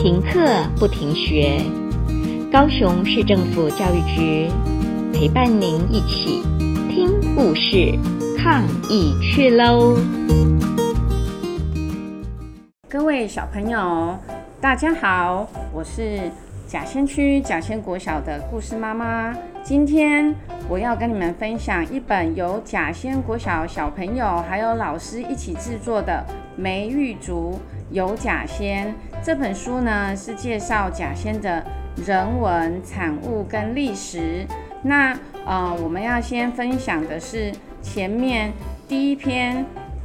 停课不停学，高雄市政府教育局陪伴您一起听故事、抗疫去喽！各位小朋友，大家好，我是甲仙区甲仙国小的故事妈妈。今天我要跟你们分享一本由甲仙国小小朋友还有老师一起制作的《梅玉竹有甲仙》。这本书呢，是介绍甲仙的人文产物跟历史。那呃，我们要先分享的是前面第一篇，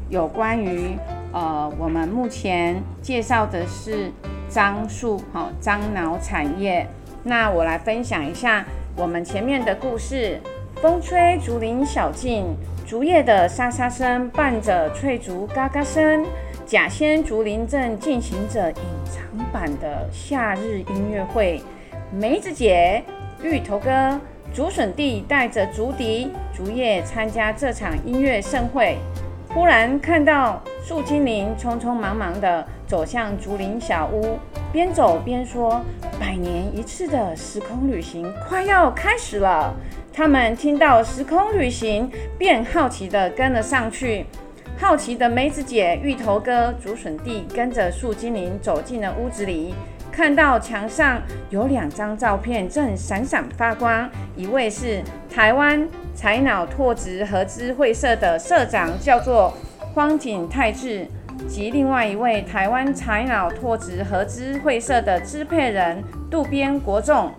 有关于呃，我们目前介绍的是樟树，好、樟脑产业。那我来分享一下我们前面的故事：风吹竹林小径，竹叶的沙沙声伴着翠竹嘎嘎声。甲仙竹林镇进行着隐藏版的夏日音乐会，梅子姐、芋头哥、竹笋弟带着竹笛、竹叶参加这场音乐盛会。忽然看到树精灵匆匆忙忙地走向竹林小屋，边走边说：“百年一次的时空旅行快要开始了。”他们听到时空旅行，便好奇地跟了上去。好奇的梅子姐、芋头哥、竹笋弟跟着树精灵走进了屋子里，看到墙上有两张照片正闪闪发光，一位是台湾才脑拓殖合资会社的社长，叫做荒井泰治，及另外一位台湾才脑拓殖合资会社的支配人渡边国仲。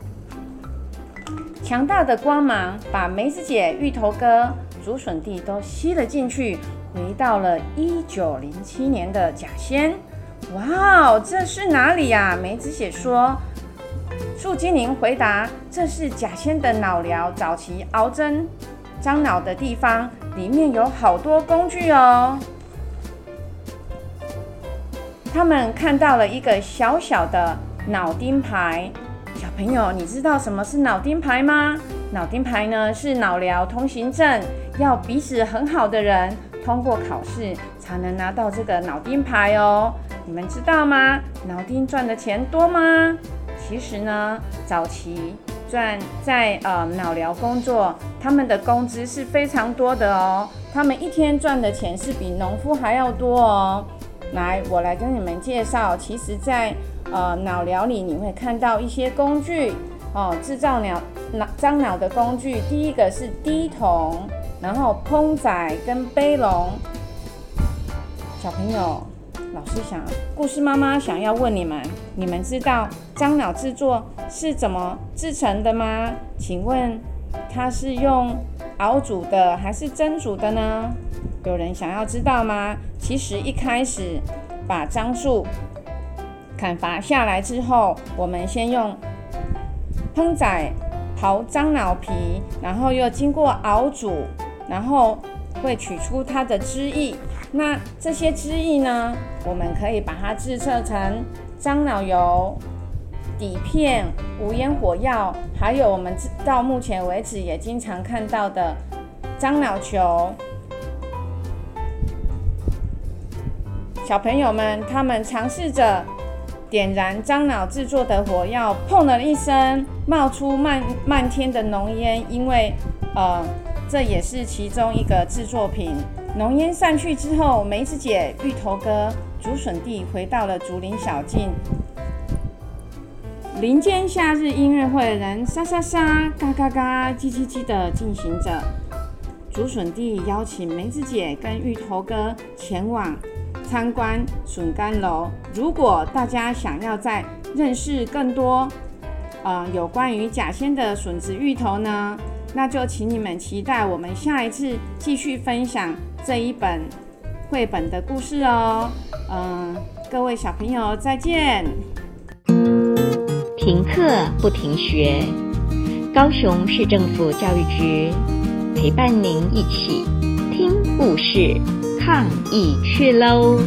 强大的光芒把梅子姐、芋头哥、竹笋弟都吸了进去。回到了一九零七年的甲仙，哇哦，这是哪里呀？梅子姐说。树精灵回答：“这是甲仙的脑疗，早期熬针樟脑的地方，里面有好多工具哦。”他们看到了一个小小的脑钉牌。小朋友，你知道什么是脑钉牌吗？脑钉牌呢，是脑疗通行证，要鼻子很好的人。通过考试才能拿到这个脑钉牌哦，你们知道吗？脑钉赚的钱多吗？其实呢，早期赚在呃脑疗工作，他们的工资是非常多的哦，他们一天赚的钱是比农夫还要多哦。来，我来跟你们介绍，其实在呃脑疗里你会看到一些工具哦，制造脑脑樟脑的工具，第一个是滴筒。然后烹仔跟杯笼，小朋友，老师想，故事妈妈想要问你们，你们知道樟脑制作是怎么制成的吗？请问它是用熬煮的还是蒸煮的呢？有人想要知道吗？其实一开始把樟树砍伐下来之后，我们先用烹仔刨樟脑皮，然后又经过熬煮。然后会取出它的汁液，那这些汁液呢，我们可以把它制作成樟脑油、底片、无烟火药，还有我们到目前为止也经常看到的樟脑球。小朋友们，他们尝试着点燃樟脑制作的火药，砰的一声，冒出漫漫天的浓烟，因为呃。这也是其中一个制作品。浓烟散去之后，梅子姐、芋头哥、竹笋弟回到了竹林小径。林间夏日音乐会的人沙沙沙、嘎嘎嘎、叽叽叽的进行着。竹笋弟邀请梅子姐跟芋头哥前往参观笋干楼。如果大家想要再认识更多，呃，有关于甲仙的笋子芋头呢？那就请你们期待我们下一次继续分享这一本绘本的故事哦。嗯，各位小朋友再见。停课不停学，高雄市政府教育局陪伴您一起听故事，抗疫去喽。